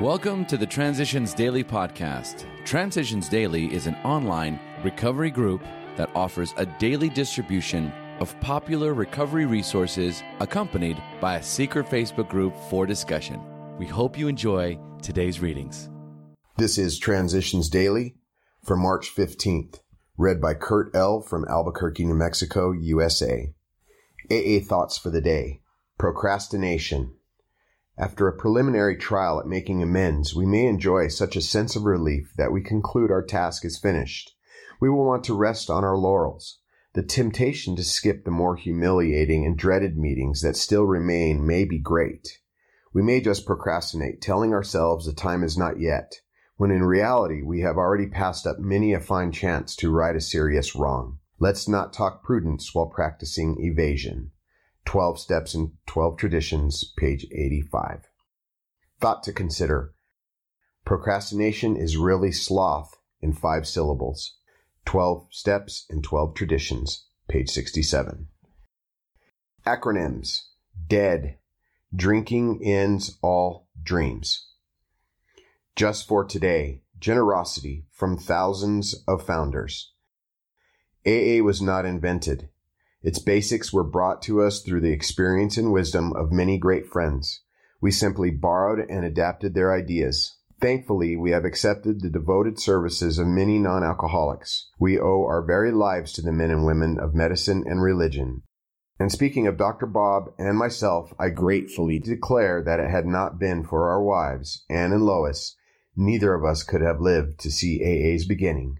Welcome to the Transitions Daily podcast. Transitions Daily is an online recovery group that offers a daily distribution of popular recovery resources accompanied by a secret Facebook group for discussion. We hope you enjoy today's readings. This is Transitions Daily for March 15th, read by Kurt L. from Albuquerque, New Mexico, USA. AA Thoughts for the Day Procrastination. After a preliminary trial at making amends, we may enjoy such a sense of relief that we conclude our task is finished. We will want to rest on our laurels. The temptation to skip the more humiliating and dreaded meetings that still remain may be great. We may just procrastinate, telling ourselves the time is not yet, when in reality we have already passed up many a fine chance to right a serious wrong. Let's not talk prudence while practicing evasion. 12 Steps and 12 Traditions, page 85. Thought to consider. Procrastination is really sloth in five syllables. 12 Steps and 12 Traditions, page 67. Acronyms. DEAD. Drinking ends all dreams. Just for today. Generosity from thousands of founders. AA was not invented. Its basics were brought to us through the experience and wisdom of many great friends. We simply borrowed and adapted their ideas. Thankfully, we have accepted the devoted services of many non-alcoholics. We owe our very lives to the men and women of medicine and religion. And speaking of Dr. Bob and myself, I gratefully declare that it had not been for our wives, Anne and Lois, neither of us could have lived to see AA's beginning.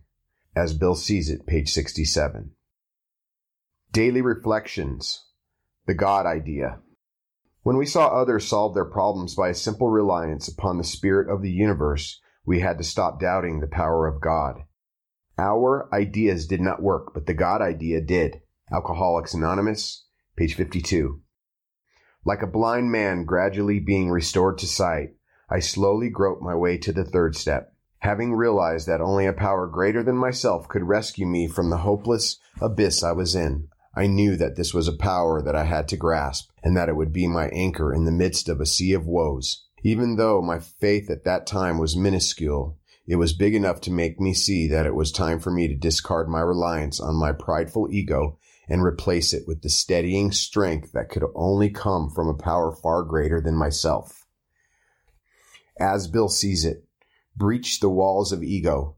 As Bill sees it, page 67. Daily Reflections The God Idea. When we saw others solve their problems by a simple reliance upon the Spirit of the universe, we had to stop doubting the power of God. Our ideas did not work, but the God idea did. Alcoholics Anonymous, page 52. Like a blind man gradually being restored to sight, I slowly groped my way to the third step. Having realized that only a power greater than myself could rescue me from the hopeless abyss I was in, I knew that this was a power that I had to grasp, and that it would be my anchor in the midst of a sea of woes. Even though my faith at that time was minuscule, it was big enough to make me see that it was time for me to discard my reliance on my prideful ego and replace it with the steadying strength that could only come from a power far greater than myself. As Bill sees it, breach the walls of ego,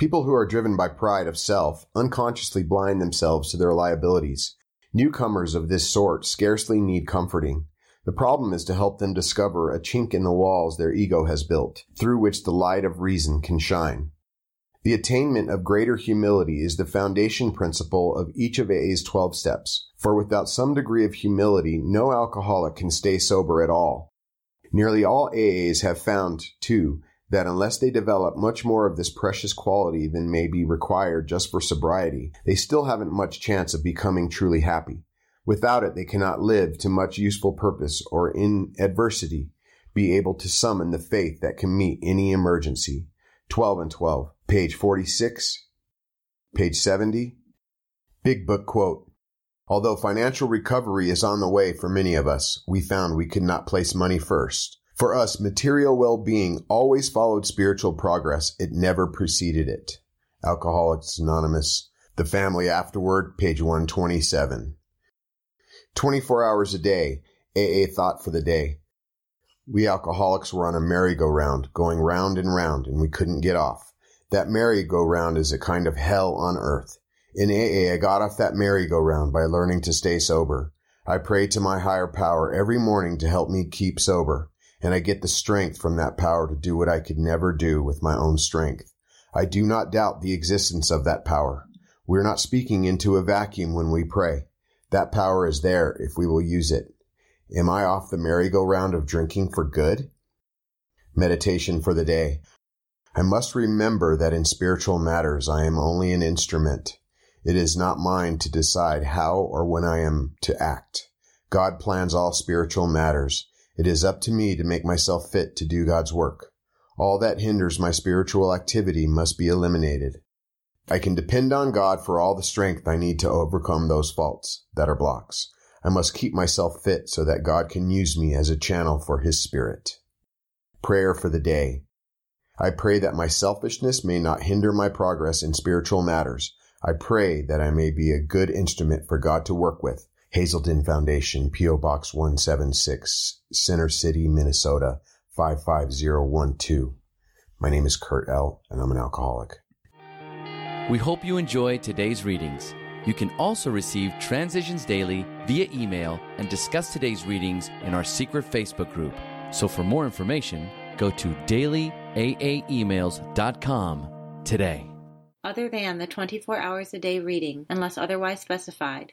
People who are driven by pride of self unconsciously blind themselves to their liabilities. Newcomers of this sort scarcely need comforting. The problem is to help them discover a chink in the walls their ego has built, through which the light of reason can shine. The attainment of greater humility is the foundation principle of each of AA's 12 steps, for without some degree of humility, no alcoholic can stay sober at all. Nearly all AAs have found, too, that unless they develop much more of this precious quality than may be required just for sobriety, they still haven't much chance of becoming truly happy. Without it, they cannot live to much useful purpose or in adversity be able to summon the faith that can meet any emergency. 12 and 12, page 46, page 70. Big book quote. Although financial recovery is on the way for many of us, we found we could not place money first. For us, material well-being always followed spiritual progress. It never preceded it. Alcoholics Anonymous. The Family Afterward, page 127. 24 hours a day, AA thought for the day. We alcoholics were on a merry-go-round, going round and round, and we couldn't get off. That merry-go-round is a kind of hell on earth. In AA, I got off that merry-go-round by learning to stay sober. I pray to my higher power every morning to help me keep sober and I get the strength from that power to do what I could never do with my own strength. I do not doubt the existence of that power. We're not speaking into a vacuum when we pray. That power is there if we will use it. Am I off the merry-go-round of drinking for good? Meditation for the day. I must remember that in spiritual matters I am only an instrument. It is not mine to decide how or when I am to act. God plans all spiritual matters. It is up to me to make myself fit to do God's work. All that hinders my spiritual activity must be eliminated. I can depend on God for all the strength I need to overcome those faults that are blocks. I must keep myself fit so that God can use me as a channel for His Spirit. Prayer for the day. I pray that my selfishness may not hinder my progress in spiritual matters. I pray that I may be a good instrument for God to work with. Hazelden Foundation, P.O. Box 176, Center City, Minnesota 55012. My name is Kurt L., and I'm an alcoholic. We hope you enjoyed today's readings. You can also receive Transitions Daily via email and discuss today's readings in our secret Facebook group. So for more information, go to dailyaaemails.com today. Other than the 24 hours a day reading, unless otherwise specified,